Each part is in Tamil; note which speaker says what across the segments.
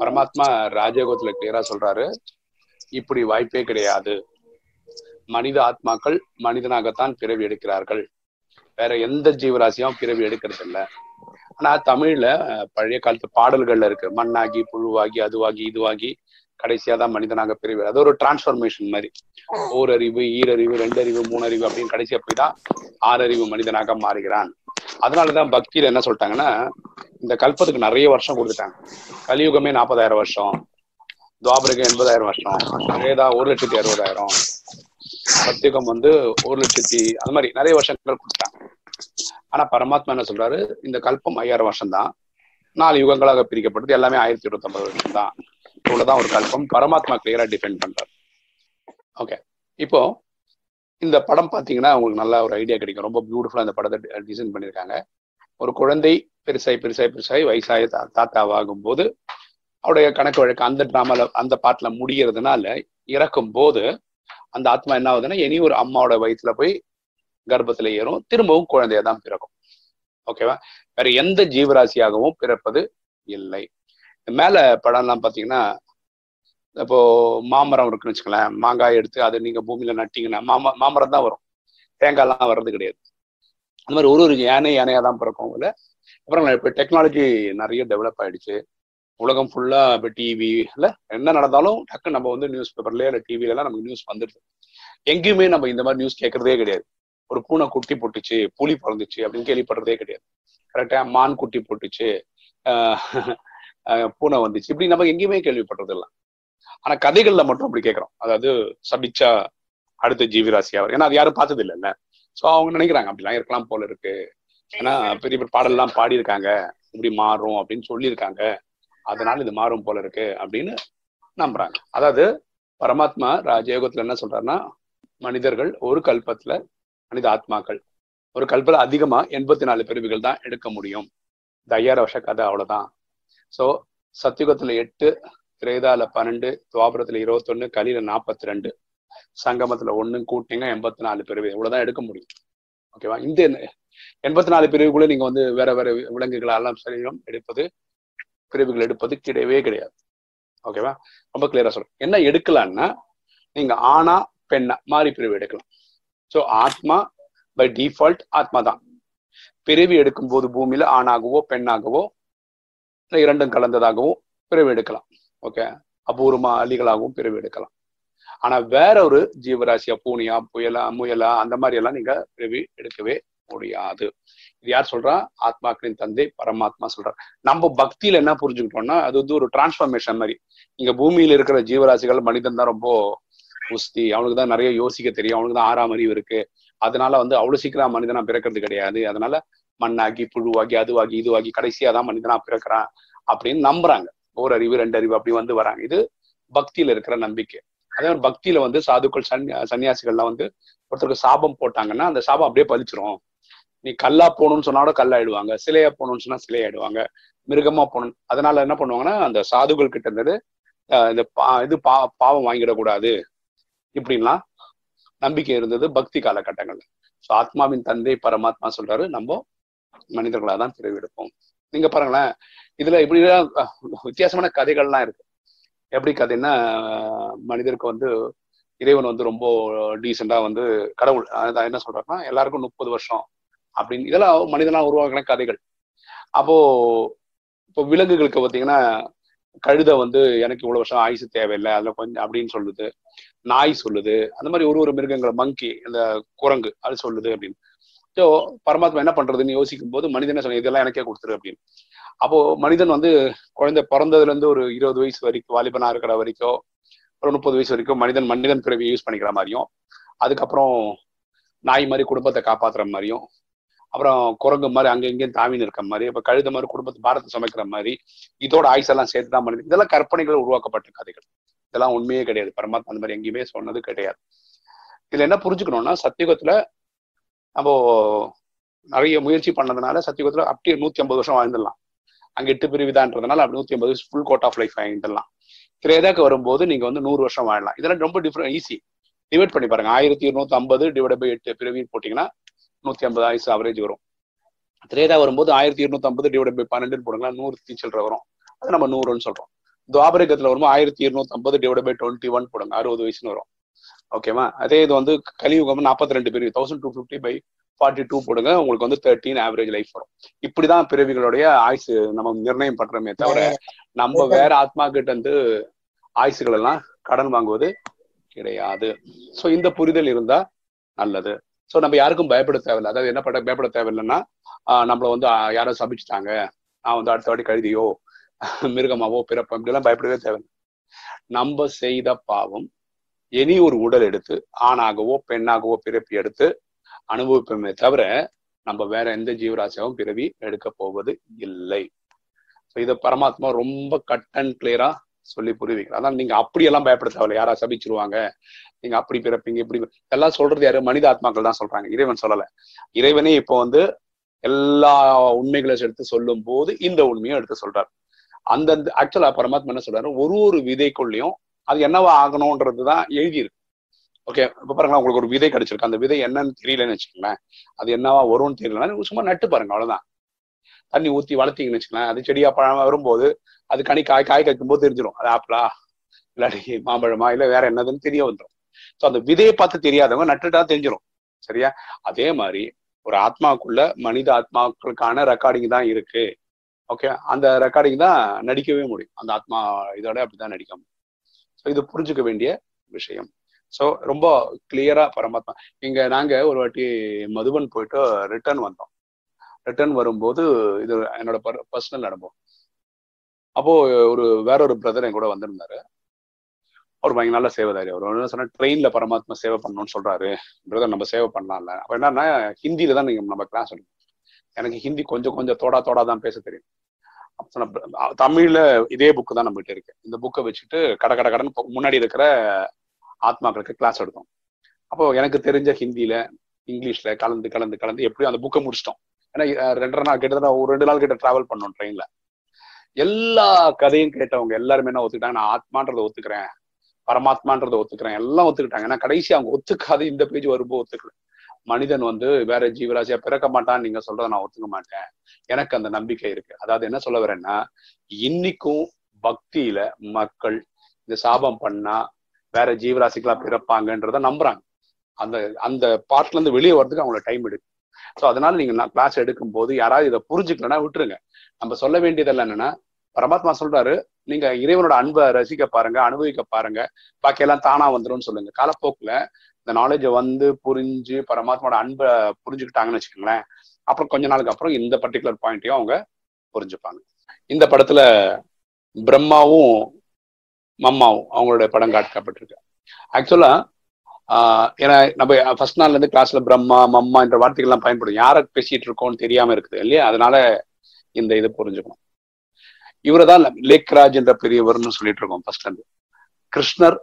Speaker 1: பரமாத்மா ராஜயோகத்துல கிளியரா சொல்றாரு. இப்படி வாய்ப்பே கிடையாது. மனித ஆத்மாக்கள் மனிதனாகத்தான் பிறவி எடுக்கிறார்கள். வேற எந்த ஜீவராசியும் பிறவி எடுக்கிறது இல்ல ஆனா தமிழ்ல பழைய காலத்து பாடல்கள்ல இருக்கு. மண்ணாகி புழுவாகி அதுவாகி இதுவாகி கடைசியா தான் மனிதனாக பிரிவு அது ஒரு டிரான்ஸ்ஃபர்மேஷன் மாதிரி. ஓரறிவு ஈரறிவு ரெண்டறிவு மூணறிவு அப்படின்னு கடைசியா போய் தான் ஆறறிவு மனிதனாக மாறுகிறான். அதனாலதான் பக்தியில என்ன சொல்லிட்டாங்கன்னா இந்த கல்பத்துக்கு நிறைய வருஷம் கொடுத்துட்டாங்க. கலியுகமே நாற்பதாயிரம் வருஷம் துவாபரகம் எண்பதாயிரம் வருஷம் வேதா ஒரு லட்சத்தி அறுபதாயிரம் சத்தியுகம் வந்து ஒரு லட்சத்தி அது மாதிரி நிறைய வருஷங்கள் கொடுத்தாங்க ஆனா பரமாத்மா என்ன சொல்றாரு? இந்த கல்பம் ஐயாயிரம் வருஷம் தான் நாலு யுகங்களாக பிரிக்கப்பட்டது. எல்லாமே ஆயிரத்தி இருபத்தி ஒன்பது வருஷம் தான் இவ்வளவுதான் ஒரு கல்பம். பரமாத்மா கிளியரா டிஃபைன் பண்றாரு. ஓகே இப்போ இந்த படம் பாத்தீங்கன்னா உங்களுக்கு நல்ல ஒரு ஐடியா கிடைக்கும். ரொம்ப பியூட்டிஃபுல்லாக அந்த படத்தை டிசைன் பண்ணியிருக்காங்க. ஒரு குழந்தை பெருசாய் பெருசாய் பெருசாய் வயசாய தா- தாத்தாவாகும் போது அவருடைய கணக்கு வழக்கு அந்த டிராமால அந்த பாட்டுல முடிகிறதுனால இறக்கும் போது அந்த ஆத்மா என்ன ஆகுதுன்னா இனி ஒரு அம்மாவோட வயசுல போய் கர்ப்பத்துல ஏறும். திரும்பவும் குழந்தைய தான் பிறக்கும். ஓகேவா வேற எந்த ஜீவராசியாகவும் பிறப்பது இல்லை. மேல படம்லாம் பாத்தீங்கன்னா இப்போ மாமரம் இருக்குன்னு வச்சுக்கோங்களேன் மாங்காய் எடுத்து அதை நீங்க பூமியில நட்டீங்கன்னா மாம மாமரம் தான் வரும். தேங்காய்லாம் வர்றது கிடையாது. அந்த மாதிரி ஒரு ஒரு யானை யானையா தான் பிறக்கும் போல அப்புறம் இப்போ டெக்னாலஜி நிறைய டெவலப் ஆயிடுச்சு. உலகம் ஃபுல்லா இப்போ டிவில என்ன நடந்தாலும் டக்கு நம்ம வந்து நியூஸ் பேப்பர்லயே இல்லை டிவில எல்லாம் நமக்கு நியூஸ் வந்துடுது எங்கேயுமே நம்ம இந்த மாதிரி நியூஸ் கேட்கறதே கிடையாது. ஒரு பூனை குட்டி போட்டுச்சு புலி பிறந்துச்சு அப்படின்னு கேள்விப்படுறதே கிடையாது. கரெக்டா மான் குட்டி போட்டுச்சு பூனை வந்துச்சு. இப்படி நம்ம எங்கேயுமே கேள்விப்படுறது இல்லை ஆனா கதைகள்ல மட்டும் அப்படி கேட்கறோம் அதாவது சபிச்சா அடுத்த ஜீவிராசி அவர். ஏன்னா அது யாரும் பார்த்தது இல்லைல்ல சோ அவங்க நினைக்கிறாங்க அப்படிலாம் இருக்கலாம் போல இருக்கு. ஏன்னா பெரிய பெரிய பாடல்லாம் பாடியிருக்காங்க. இப்படி மாறும் அப்படின்னு சொல்லியிருக்காங்க. அதனால இது மாறும் போல இருக்கு அப்படின்னு நம்புறாங்க. அதாவது பரமாத்மா ராஜயோகத்துல என்ன சொல்றாருன்னா மனிதர்கள் ஒரு கல்பத்துல மனித ஆத்மாக்கள். ஒரு கல்பத்துல அதிகமா எண்பத்தி நாலு பிரிவுகள் தான் எடுக்க முடியும். இந்த ஐயாயிரம் வருஷ கதை அவ்வளவுதான். சோ சத்தியுகத்துல எட்டு திரேதால பன்னெண்டு துவாபரத்துல இருபத்தொன்னு கலியில நாற்பத்தி ரெண்டு சங்கமத்துல ஒண்ணு கூட்டிங்க எண்பத்தி நாலு பிரிவு. இவ்வளவுதான் எடுக்க முடியும். ஓகேவா? இந்த எண்பத்தி நாலு பிரிவுக்குள்ள நீங்க வந்து வேற வேற விலங்குகளெல்லாம் சரீரம் எடுப்பது பிரிவுகள் எடுப்பது கிடையவே கிடையாது. ஓகேவா? ரொம்ப கிளியரா சொல்றேன். என்ன எடுக்கலாம்னா நீங்க ஆனா பெண்ணா மாறி பிரிவு எடுக்கலாம். சோ ஆத்மா பை டிஃபால்ட் ஆத்மா தான் பிரிவு எடுக்கும் போது பூமியில ஆணாகவோ பெண்ணாகவோ இரண்டும் கலந்ததாகவும் பிரிவு எடுக்கலாம். ஓகே? அபூர்வமா அலிகளாகவும் பிறவி எடுக்கலாம். ஆனா வேற ஒரு ஜீவராசியா பூனியா புயலா முயலா அந்த மாதிரி எல்லாம் நீங்க பிறவி எடுக்கவே முடியாது. இது யார் சொல்றா? ஆத்மாக்களின் தந்தை பரமாத்மா சொல்றார். நம்ம பக்தியில என்ன புரிஞ்சுக்கிட்டோம்னா அது வந்து ஒரு டிரான்ஸ்ஃபர்மேஷன் மாதிரி. இங்க பூமியில இருக்கிற ஜீவராசிகள் மனிதன் தான் ரொம்ப உஸ்தி. அவனுக்கு தான் நிறைய யோசிக்க தெரியும். அவனுக்கு தான் ஆறாம் அறிவு இருக்கு. அதனால வந்து அவ்வளவு சீக்கிரம் மனிதனா பிறக்கிறது கிடையாது. அதனால மண்ணாகி புழுவாகி அதுவாகி இதுவாகி கடைசியா தான் மனிதனா பிறக்கிறான் அப்படின்னு நம்புறாங்க. ஓர் அறிவு ரெண்டு அறிவு அப்படி வந்து வராங்க. இது பக்தியில இருக்கிற நம்பிக்கை. அதே மாதிரி பக்தியில வந்து சாதுக்கள் சன்னியா சன்னியாசிகள்லாம் வந்து ஒருத்தருக்கு சாபம் போட்டாங்கன்னா அந்த சாபம் அப்படியே பலிச்சிரும் நீ கல்லா போகணும்னு சொன்னாலும் கல்லாயிடுவாங்க. சிலையா போகணும்னு சொன்னா சிலையாயிடுவாங்க. மிருகமா போகணும். அதனால என்ன பண்ணுவாங்கன்னா அந்த சாதுகள் கிட்ட இருந்தது இந்த பா இது பா பாவம் வாங்கிடக்கூடாது இப்படின்லாம் நம்பிக்கை இருந்தது பக்தி காலகட்டங்கள்ல. ஸோ ஆத்மாவின் தந்தை பரமாத்மா சொல்றாரு நம்ம மனிதர்களாக தான் பிறவி எடுப்போம். நீங்க பாருங்களேன் இதுல இப்படி வித்தியாசமான கதைகள்லாம் இருக்கு. எப்படி கதைன்னா மனிதருக்கு வந்து இறைவன் வந்து ரொம்ப டீசெண்டா வந்து கடவுள். அதான் என்ன சொல்றாருன்னா எல்லாருக்கும் முப்பது வருஷம் அப்படின்னு. இதெல்லாம் மனிதனா உருவாக்கின கதைகள். அப்போ இப்போ விலங்குகளுக்கு பார்த்தீங்கன்னா கழுதை வந்து எனக்கு இவ்வளவு வருஷம் ஆயுசு தேவையில்லை அதுல கொஞ்சம் அப்படின்னு சொல்லுது. நாய் சொல்லுது. அந்த மாதிரி ஒரு ஒரு மிருகங்கள் மங்கி இந்த குரங்கு அது சொல்லுது அப்படின்னு. ஸோ பரமாத்மா என்ன பண்றதுன்னு யோசிக்கும் போது மனிதனை சொன்ன இதெல்லாம் எனக்கே கொடுத்துரு அப்படின்னு. அப்போ மனிதன் வந்து குழந்தை பிறந்ததுல இருந்து ஒரு இருபது வயசு வரைக்கும் வாலிபனா இருக்கிற வரைக்கும் ஒரு முப்பது வயசு வரைக்கும் மனிதன் மனிதன் பிறவி யூஸ் பண்ணிக்கிற மாதிரியும் அதுக்கப்புறம் நாய் மாதிரி குடும்பத்தை காப்பாத்துற மாதிரியும் அப்புறம் குரங்கு மாதிரி அங்க இங்கேயும் தாவின்னு இருக்க மாதிரி அப்ப கழுத மாதிரி குடும்பத்தை பாரத்தை சமைக்கிற மாதிரி இதோட ஆயுசெல்லாம் சேர்த்து தான் மனிதன் இதெல்லாம் கற்பனைகள் உருவாக்கப்பட்ட கதைகள். இதெல்லாம் உண்மையே கிடையாது. பரமாத்மா அந்த மாதிரி எங்கேயுமே சொன்னது கிடையாது. இதுல என்ன புரிஞ்சுக்கணும்னா சத்தியுகத்துல நம்ம நிறைய முயற்சி பண்ணதுனால சத்தியுகத்துல அப்படியே நூத்தி ஐம்பது வருஷம் வாழ்ந்துடலாம். அங்கே எட்டு பிரிவுதான்றதுனால அப்படி நூத்தி ஐம்பது ஃபுல் கோட் ஆஃப் லைஃப் வாங்கிடலாம் திரேதாக்கு வரும்போது நீங்க வந்து நூறு வருஷம் வாழலாம். இதெல்லாம் ரொம்ப டிஃப்ரெண்ட் ஈஸி டிவைட் பண்ணி பாருங்க. ஆயிரத்தி இருநூத்தி ஐம்பது டிவைட் பை எட்டு பிரிவின்னு போட்டீங்கன்னா நூத்தி ஐம்பது ஆயுசு அவரேஜ் வரும். திரேதா வரும்போது ஆயிரத்தி இருநூத்தி ஐம்பது டிவைட் பை பன்னெண்டுன்னு போடுங்களா நூறு சில்லற வரும். அது நம்ம நூறுன்னு சொல்றோம். துவாபரகத்துல வரும்போது ஆயிரத்தி இருநூத்தி ஐம்பது டிவைட் பை டுவெண்ட்டி ஒன் போடுங்க. அறுபது வயசுன்னு வரும். ஓகேவா அதே இது வந்து கலியுகம் நாற்பத்தி ரெண்டு பிரிவு thousand two fifty by forty two போடுங்க உங்களுக்கு வந்து தேர்ட்டின் ஆவரேஜ் லைஃப் வரும். இப்படிதான் பிறவிகளுடைய ஆயுசு நம்ம நிர்ணயம் பண்றோமே தவிர நம்ம வேற ஆத்மா கிட்ட இருந்து ஆயுசுகள் எல்லாம் கடன் வாங்குவது கிடையாது. சோ இந்த புரிதல் இருந்தா நல்லது. சோ நம்ம யாருக்கும் பயப்பட தேவையில்லை. அதாவது என்ன பண்ண பயப்பட தேவையில்லைன்னா நம்மள வந்து யாரோ சபிச்சுட்டாங்க. நான் வந்து அடுத்த வாட்டி கழுதியோ மிருகமாவோ பிறப்போம் இப்படிலாம் பயப்படவே தேவையில்லை. நம்ம செய்த பாவம் இனி ஒரு உடல் எடுத்து ஆணாகவோ பெண்ணாகவோ பிறப்பி எடுத்து அனுபவிப்போமே தவிர நம்ம வேற எந்த ஜீவராசியாவும் பிறவி எடுக்க போவது இல்லை. இத பரமாத்மா ரொம்ப கட் அண்ட் கிளியரா சொல்லி புரிவிக்கிறேன் அதான் நீங்க அப்படியெல்லாம் பயப்பட தேவையில்ல. யாரா சபிச்சிருவாங்க. நீங்க அப்படி பிறப்பீங்க இப்படி எல்லாம் சொல்றது யாரு? மனித ஆத்மாக்கள் தான் சொல்றாங்க. இறைவன் சொல்லல. இறைவனே இப்போ வந்து எல்லா உண்மைகளை எடுத்து சொல்லும் போது இந்த உண்மையும் எடுத்து சொல்றாரு. அந்தந்த ஆக்சுவலா பரமாத்மா என்ன சொல்றாரு? ஒரு ஒரு விதைக்குள்ளயும் அது என்னவா ஆகணும்ன்றதுதான் எழுதியிருக்கு. ஓகே இப்ப பாருங்களா உங்களுக்கு ஒரு விதை கிடைச்சிருக்கு. அந்த விதை என்னன்னு தெரியலன்னு வச்சுக்கோங்களேன். அது என்னவா வரும்னு தெரியலன்னா சும்மா நட்டு பாருங்க அவ்வளவுதான். தண்ணி ஊத்தி வளர்த்தீங்கன்னு வச்சுக்கலாம் அது செடியா பழமா வரும்போது அது கனி காய் காய் காய்க்கும் போது தெரிஞ்சிடும் அது ஆப்பிளா இல்லாட்டி மாம்பழமா இல்ல வேற என்னதுன்னு தெரிய வந்துடும் ஸோ அந்த விதையை பார்த்து தெரியாதவங்க நட்டுட்டா தெரிஞ்சிடும் சரியா? அதே மாதிரி ஒரு ஆத்மாக்குள்ள மனித ஆத்மாக்களுக்கான ரெக்கார்டிங் தான் இருக்கு. ஓகே அந்த ரெக்கார்டிங் தான் நடிக்கவே முடியும். அந்த ஆத்மா இதோட அப்படிதான் நடிக்க முடியும். ஸோ இது புரிஞ்சுக்க வேண்டிய விஷயம். ஸோ ரொம்ப கிளியரா பரமாத்மா. இங்க நாங்க ஒரு வாட்டி மதுபன் போயிட்டு ரிட்டர்ன் வந்தோம். ரிட்டர்ன் வரும்போது இது என்னோட பர்சனல் அனுபவம். அப்போ ஒரு வேற ஒரு பிரதர் என் கூட வந்திருந்தாரு. அவர் பயங்கர நல்ல சேவைதாரி. அவர் என்ன சொன்னா ட்ரெயின்ல பரமாத்மா சேவை பண்ணணும்னு சொல்றாரு. பிரதர் நம்ம சேவை பண்ணலாம்ல. அப்ப என்னன்னா ஹிந்தியில தான் நீங்க நம்ம கிளாஸ் எடுக்கணும். எனக்கு ஹிந்தி கொஞ்சம் கொஞ்சம் தோடா தோடா தான் பேச தெரியும். தமிழ்ல இதே புக்கு தான் நம்மகிட்ட இருக்கு. இந்த புக்கை வச்சுட்டு கட கட கடன் முன்னாடி இருக்கிற ஆத்மாக்களுக்கு கிளாஸ் எடுத்தோம். அப்போ எனக்கு தெரிஞ்ச ஹிந்தியில இங்கிலீஷ்ல கலந்து கலந்து கலந்து எப்படியும் அந்த புக்கை முடிச்சிட்டோம். ஏன்னா ரெண்டரை நாள் கிட்டத்தட்ட ஒரு ரெண்டு நாள் கிட்ட டிராவல் பண்ணோம் ட்ரெயின்ல எல்லா கதையும் கேட்டவங்க எல்லாருமே என்ன ஒத்துக்கிட்டாங்க? நான் ஆத்மான்றதை ஒத்துக்கிறேன். பரமாத்மான்றதை ஒத்துக்கிறேன். எல்லாம் ஒத்துக்கிட்டாங்க. ஏன்னா கடைசி அவங்க ஒத்துக்காது இந்த பேஜ் வரும்போது ஒத்துக்கல. மனிதன் வந்து வேற ஜீவராசியா பிறக்க மாட்டான்னு நீங்க சொல்றதை நான் ஒத்துக்க மாட்டேன். எனக்கு அந்த நம்பிக்கை இருக்கு. அதாவது என்ன சொல்ல வரேன்னா இன்னைக்கும் பக்தியில மக்கள் இந்த சாபம் பண்ணா வேற ஜீவராசிகளா பிறப்பாங்கன்றத நம்புறாங்க. அந்த அந்த பார்ட்ல இருந்து வெளியே வர்றதுக்கு அவங்களுக்கு டைம் எடுக்கும் ஸோ அதனால நீங்க நான் கிளாஸ் எடுக்கும் போது யாராவது இதை புரிஞ்சுக்கலன்னா விட்டுருங்க. நம்ம சொல்ல வேண்டியதெல்லாம் என்னன்னா பரமாத்மா சொல்றாரு நீங்க இறைவனோட அன்பை ரசிக்க பாருங்க அனுபவிக்க பாருங்க பாக்கியெல்லாம் தானா வந்துரும்னு சொல்லுங்க. காலப்போக்குல இந்த நாலேஜை வந்து புரிஞ்சு பரமாத்மாவோட அன்பை புரிஞ்சுக்கிட்டாங்கன்னு வச்சுக்கோங்களேன். அப்புறம் கொஞ்ச நாளுக்கு அப்புறம் இந்த பர்டிகுலர் பாயிண்ட்டையும் அவங்க புரிஞ்சுப்பாங்க. இந்த படத்துல பிரம்மாவும் மம்மாவும் அவங்களுடைய படம் காட்டப்பட்டிருக்கு. ஆக்சுவலா ஆஹ் ஏன்னா நம்ம ஃபர்ஸ்ட் நாள்ல இருந்து கிளாஸ்ல பிரம்மா மம்மா என்ற வார்த்தைகள்லாம் பயன்படும். யாரை பேசிட்டு இருக்கோம்னு தெரியாம இருக்குது இல்லையா? அதனால இந்த இதை புரிஞ்சுக்கணும். இவரதான் லேக்ராஜ் என்ற பெரியவர்னு சொல்லிட்டு இருக்கோம் ஃபர்ஸ்ட்ல இருந்து. கிருஷ்ணர்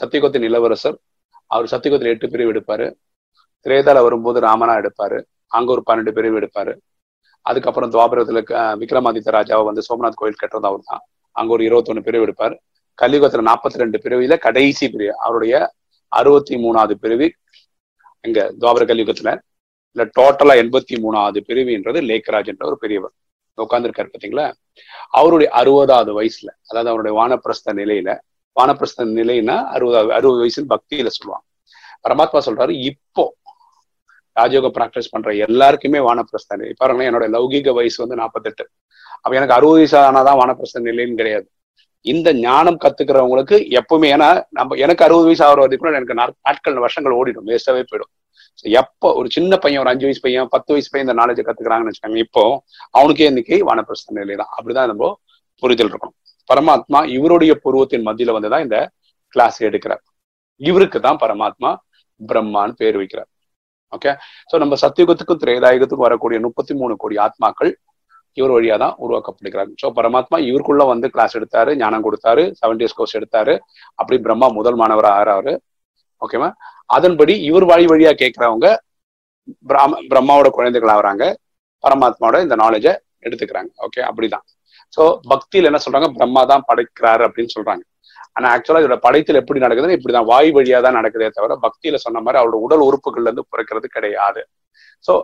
Speaker 1: சத்தியகுத்தின் இளவரசர் அவர் சத்தியகுத்தின் எட்டு பிரிவு எடுப்பாரு. திரேதால வரும்போது ராமனா எடுப்பாரு. அங்க ஒரு பன்னெண்டு பிரிவு எடுப்பாரு. அதுக்கப்புறம் துவாபரத்துல விக்ரமாதித்ய ராஜாவை வந்து சோமநாத் கோயில் கட்டுறது அவர் தான் அங்க ஒரு இருபத்தொன்னு பிரிவு எடுப்பார். கலியுகத்துல நாற்பத்தி ரெண்டு பிரிவில கடைசி பிரிவு அவருடைய அறுபத்தி மூணாவது பிரிவு இங்க துவாபர கலியுகத்துல இல்ல டோட்டலா எண்பத்தி மூணாவது பிரிவுன்றது லேக்ராஜ் என்ற ஒரு பெரியவர். உட்கார்ந்துருக்காரு பாத்தீங்களா? அவருடைய அறுபதாவது வயசுல அதாவது அவருடைய வானப்பிரஸ்த நிலையில வானப்பிரஸ்த நிலைன்னா அறுபது அறுபது வயசுல பக்தியில சொல்லுவாங்க. பரமாத்மா சொல்றாரு இப்போ ராஜயோகம் பிராக்டிஸ் பண்ற எல்லாருக்குமே வானப்பிரஸ்த நிலை. பாருங்களேன் என்னோட லௌகிக வயசு வந்து நாற்பத்தெட்டு அப்ப எனக்கு அறுபது வயசு ஆனாதான் வானப்பிரஸ்த நிலைன்னு கிடையாது. இந்த ஞானம் கத்துக்கிறவங்களுக்கு எப்பவுமே ஏன்னா நம்ம எனக்கு அறுபது வயசு ஆகிற வரைக்கும் எனக்கு நாட்கள் வருஷங்கள் ஓடிடும் வேஸ்டாவே போயிடும். எப்போ ஒரு சின்ன பையன் ஒரு அஞ்சு வயசு பையன் பத்து வயசு பையன் இந்த நாலேஜ் கத்துக்கிறாங்கன்னு வச்சுக்கோங்க இப்போ அவனுக்கே இன்னைக்கு வானப்பிரஸ்த நிலை தான் அப்படிதான் நம்ம புரிதல் இருக்கணும். பரமாத்மா இவருடைய பூர்வத்தின் மத்தியில வந்துதான் இந்த கிளாஸ் எடுக்கிறார். இவருக்கு தான் பரமாத்மா பிரம்மான்னு பேர் வைக்கிறார். ஓகே சோ நம்ம சத்தியுகத்துக்கும் திரேதாயுகத்துக்கும் வரக்கூடிய முப்பத்தி மூணு கோடி ஆத்மாக்கள் இவர் வழியா தான் உருவாக்கப்படுகிறாங்க ஸோ பரமாத்மா இவருக்குள்ள வந்து கிளாஸ் எடுத்தாரு ஞானம் கொடுத்தாரு செவன் டேஸ் கோர்ஸ் எடுத்தாரு. அப்படி பிரம்மா முதல் மாணவர் ஆறாரு. ஓகேவா அதன்படி இவர் வழி வழியா கேட்கிறவங்க பிராம பிரம்மாவோட குழந்தைகள் ஆகுறாங்க. பரமாத்மாவோட இந்த நாலேஜை எடுத்துக்கிறாங்க. ஓகே அப்படிதான். ஸோ பக்தியில என்ன சொல்றாங்க? பிரம்மா தான் படைக்கிறாரு அப்படின்னு சொல்றாங்க. ஆனா ஆக்சுவலா இதோட படைத்தல் எப்படி நடக்குதுன்னு இப்படிதான். வாய் வழியா தான் நடக்குதே தவிர பக்தியில சொன்ன மாதிரி அவரோட உடல் உறுப்புகள்ல இருந்து பிறக்கிறது கிடையாது. சோ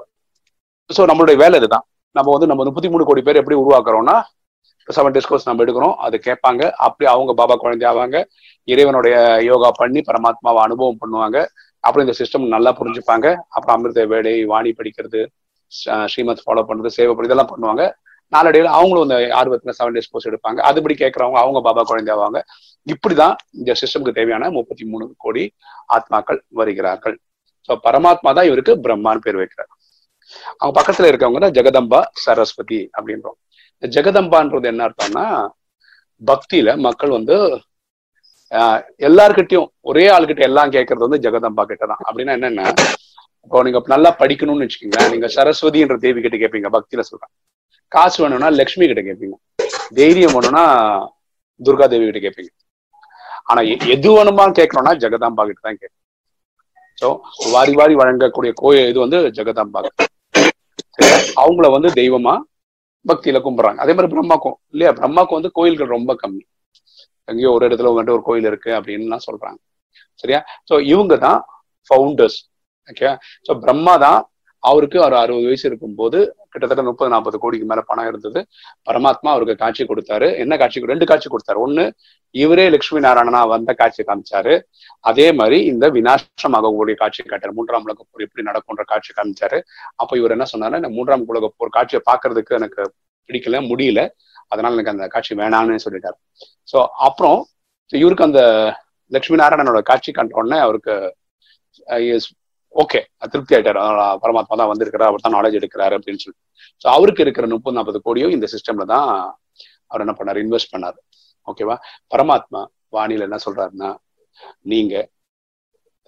Speaker 1: சோ நம்மளுடைய வேலை இதுதான். நம்ம வந்து நம்ம முப்பத்தி மூணு கோடி பேர் எப்படி உருவாக்குறோம்னா செவன் டேஸ் கோர்ஸ் நம்ம எடுக்கிறோம். அது கேட்பாங்க. அப்படி அவங்க பாபா குழந்தை ஆவாங்க. இறைவனுடைய யோகா பண்ணி பரமாத்மாவை அனுபவம் பண்ணுவாங்க. அப்புறம் இந்த சிஸ்டம் நல்லா புரிஞ்சுப்பாங்க. அப்புறம் அமிர்த வேலை வாணி படிக்கிறது ஸ்ரீமத் ஃபாலோ பண்றது சேவை பண்ணி இதெல்லாம் பண்ணுவாங்க. நாளடைவில் அவங்களும் இந்த ஆர்வத்துல செவன் டேஸ் கோர்ஸ் எடுப்பாங்க. அதுபடி கேட்கறவங்க அவங்க பாபா குழந்தைவாங்க இப்படிதான் இந்த சிஸ்டம்க்கு தேவையான முப்பத்தி மூணு கோடி ஆத்மாக்கள் வருகிறார்கள். ஸோ பரமாத்மா தான் இவருக்கு பிரம்மான்னு பேர் வைக்கிறார். அவங்க பக்கத்துல இருக்கவங்க தான் ஜெகதம்பா சரஸ்வதி அப்படின்றோம். இந்த ஜெகதம்பான்றது என்ன அர்த்தம்னா பக்தியில மக்கள் வந்து ஆஹ் எல்லார்கிட்டயும் ஒரே ஆள்கிட்ட எல்லாம் கேட்கறது வந்து ஜெகதம்பா கிட்ட தான் அப்படின்னா என்னன்னா? இப்போ நீங்க நல்லா படிக்கணும்னு வச்சுக்கோங்க நீங்க சரஸ்வதின்ற தேவி கிட்ட கேட்பீங்க பக்தியில சொல்றேன். காசு வேணும்னா லக்ஷ்மி கிட்ட கேட்பீங்க தைரியம் வேணும்னா துர்கா தேவி கிட்ட கேட்பீங்க ஆனா எது வேணுமா கேட்கணும்னா ஜெகதாம்பா கிட்ட தான் கேட்கணும் ஸோ வாரி வாரி வழங்கக்கூடிய கோயில் இது வந்து ஜெகதாம்பா அவங்கள வந்து தெய்வமா பக்தியில கும்பிடுறாங்க. அதே மாதிரி பிரம்மாக்கும் இல்லையா? பிரம்மாக்கும் வந்து கோயில்கள் ரொம்ப கம்மி. எங்கேயோ ஒரு இடத்துல வந்துட்டு ஒரு கோயில் இருக்கு அப்படின்லாம் சொல்றாங்க. சரியா? ஸோ இவங்க தான் ஃபவுண்டர்ஸ் ஓகே ஸோ பிரம்மா தான் அவருக்கு அவர் அறுபது வயசு இருக்கும்போது கிட்டத்தட்ட முப்பது நாற்பது கோடிக்கு மேல பணம் இருந்தது. பரமாத்மா அவருக்கு காட்சி கொடுத்தாரு. என்ன காட்சி ரெண்டு காட்சி கொடுத்தாரு. ஒண்ணு இவரே லட்சுமி நாராயணனா வந்த காட்சி காமிச்சாரு. அதே மாதிரி இந்த விநாசமாக கூடிய காட்சி காட்டாரு. மூன்றாம் உலக போர் எப்படி நடக்கும்ன்ற காட்சி காமிச்சாரு. அப்ப இவர் என்ன சொன்னாரு இந்த மூன்றாம் உலக போர் காட்சியை பாக்குறதுக்கு எனக்கு பிடிக்கல முடியல. அதனால எனக்கு அந்த காட்சி வேணாம்னு சொல்லிட்டாரு. ஸோ அப்புறம் இவருக்கு அந்த லட்சுமி நாராயணனோட காட்சி கண்ட உடனே அவருக்கு ஓகே திருப்தி ஆயிட்டாரு. பரமாத்மா தான் வந்திருக்கிறார் அவர் தான் நாலேஜ் எடுக்கிறாரு அப்படின்னு சொல்லி. ஸோ அவருக்கு இருக்கிற முப்பது நாற்பது கோடியும் இந்த சிஸ்டம்ல தான் அவர் என்ன பண்ணார்? இன்வெஸ்ட் பண்ணாரு. ஓகேவா பரமாத்மா வாணியில என்ன சொல்றாருன்னா நீங்க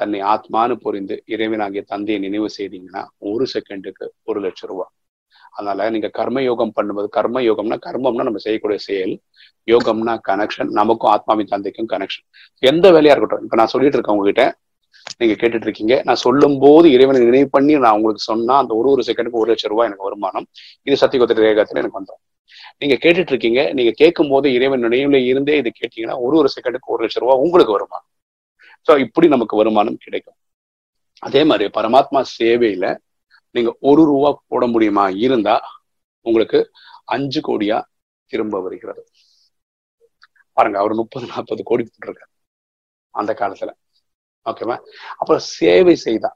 Speaker 1: தன்னை ஆத்மானு புரிந்து இறைவனாகிய தந்தையை நினைவு செய்தீங்கன்னா ஒரு செகண்டுக்கு ஒரு லட்சம் ரூபாய் அதனால நீங்க கர்ம யோகம் பண்ணும்போது கர்ம யோகம்னா கர்மம்னா நம்ம செய்யக்கூடிய செயல் யோகம்னா கனெக்ஷன் நமக்கும் ஆத்மாவின் தந்தைக்கும் கனெக்ஷன் எந்த வேலையா இருக்கட்டும் இப்ப நான் சொல்லிட்டு இருக்கேன் உங்ககிட்ட நீங்க கேட்டுட்டு இருக்கீங்க நான் சொல்லும் போது இறைவனை நினைவு பண்ணி நான் உங்களுக்கு சொன்னா அந்த ஒரு ஒரு செகண்டுக்கு ஒரு லட்சம் ரூபாய் எனக்கு வருமானம். இது சத்தியகோத்திர ரேகத்துல எனக்கு வந்துடும் நீங்க கேட்டுட்டு இருக்கீங்க நீங்க கேட்கும் போது இறைவன் நினைவுல இருந்தே இது கேட்டீங்கன்னா ஒரு ஒரு செகண்டுக்கு ஒரு லட்சம் ரூபாய் உங்களுக்கு வருமானம். ஸோ இப்படி நமக்கு வருமானம் கிடைக்கும். அதே மாதிரி பரமாத்மா சேவையில நீங்க ஒரு ரூபா போட முடியுமா? இருந்தா உங்களுக்கு அஞ்சு கோடியா திரும்ப வருகிறது. பாருங்க அவர் முப்பது நாற்பது கோடி போட்டிருக்காரு அந்த காலத்துல. ஓகேவா அப்புறம் சேவை செய்தா.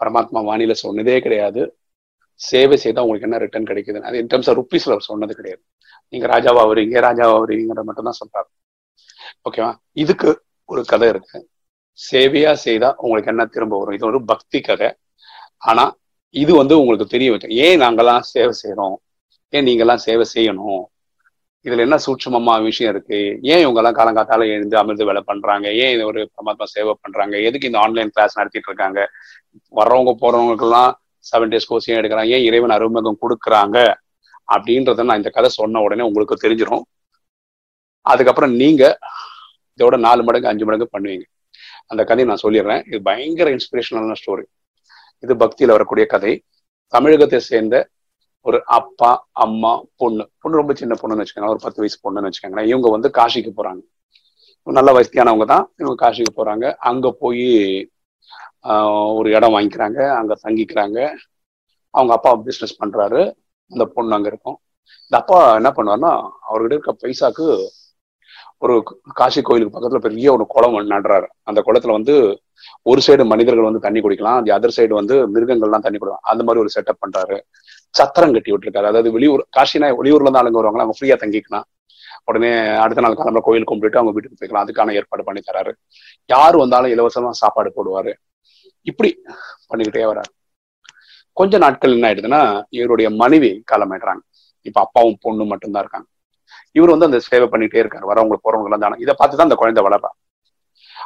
Speaker 1: பரமாத்மா வானில சொன்னதே கிடையாது. சேவை செய்தா உங்களுக்கு என்ன ரிட்டர்ன் கிடைக்குது அது இன் டர்ம்ஸ் ஆஃப் ருப்பீஸ்ல அவர் சொன்னது கிடையாது. நீங்க ராஜாவா வருவீங்க ராஜாவா வருவீங்கிறத மட்டும் தான் சொல்றாரு. ஓகேவா இதுக்கு ஒரு கதை இருக்கு. சேவையா செய்தா உங்களுக்கு என்ன திரும்ப வரும்? இது ஒரு பக்தி கதை. ஆனா இது வந்து உங்களுக்கு தெரிய வச்சு ஏன் நாங்கெல்லாம் சேவை செய்யறோம் ஏன் நீங்கெல்லாம் சேவை செய்யணும்? இதுல என்ன சூட்சமமா விஷயம் இருக்கு? ஏன் இவங்க எல்லாம் காலங்காத்தால எழுந்து அமிர்த வேலை பண்றாங்க? ஏன் இது ஒரு பரமாத்மா சேவை பண்றாங்க? எதுக்கு இந்த ஆன்லைன் கிளாஸ் நடத்திட்டு இருக்காங்க? வர்றவங்க போறவங்களுக்கெல்லாம் செவன் டேஸ் கோர்ஸ் ஏன் எடுக்கிறாங்க? ஏன் இறைவன் அருமகம் கொடுக்குறாங்க? அப்படின்றத நான் இந்த கதை சொன்ன உடனே உங்களுக்கு தெரிஞ்சிடும் அதுக்கப்புறம் நீங்க இதோட நாலு மடங்கு அஞ்சு மடங்கு பண்ணுவீங்க. அந்த கதையை நான் சொல்லிடுறேன். இது பயங்கர இன்ஸ்பிரேஷனலான ஸ்டோரி இது பக்தியில வரக்கூடிய கதை. தமிழகத்தை சேர்ந்த ஒரு அப்பா அம்மா பொண்ணு. பொண்ணு ரொம்ப சின்ன பொண்ணுன்னு வச்சுக்கோங்க ஒரு பத்து வயசு பொண்ணுன்னு வச்சுக்கோங்களேன். இவங்க வந்து காசிக்கு போறாங்க. நல்ல வசதியானவங்க தான். இவங்க காசிக்கு போறாங்க. அங்க போய் ஒரு இடம் வாங்கிக்கிறாங்க. அங்க தங்கிக்கிறாங்க. அவங்க அப்பா பிசினஸ் பண்றாரு. அந்த பொண்ணு அங்க இருக்கும். இந்த அப்பா என்ன பண்ணுவாருன்னா அவர்கிட்ட இருக்க பைசாக்கு ஒரு காசி கோயிலுக்கு பக்கத்துல பெரிய ஒரு குளம் நடுறாரு. அந்த குளத்துல வந்து ஒரு சைடு மனிதர்கள் வந்து தண்ணி குடிக்கலாம். அந்த அதர் சைடு வந்து மிருகங்கள்லாம் தண்ணி குடிக்கலாம். அந்த மாதிரி ஒரு செட்டப் பண்றாரு. சத்திரம் கட்டி விட்டுருக்காரு. அதாவது வெளியூர் காசினா வெளியூர்ல இருந்து ஆளுங்க வருவாங்களா அவங்க ஃப்ரீயா தங்கிக்கலாம் உடனே அடுத்த நாள் கிளம்புற கோயில் கும்பிட்டு அவங்க வீட்டுக்கு போய்க்கலாம். அதுக்கான ஏற்பாடு பண்ணி தராரு. யார் வந்தாலும் இலவசமா சாப்பாடு போடுவாரு. இப்படி பண்ணிக்கிட்டே வராரு. கொஞ்ச நாட்கள் என்ன ஆயிடுதுன்னா இவருடைய மனைவி காலமாயிடுறாங்க. இப்ப அப்பாவும் பொண்ணும் மட்டும்தான் இருக்காங்க. இவர் வந்து அந்த சேவை பண்ணிட்டே இருக்காரு. வரவங்க போறவங்க எல்லாம் தானே. இதை பார்த்துதான் அந்த குழந்தை வளர்றான்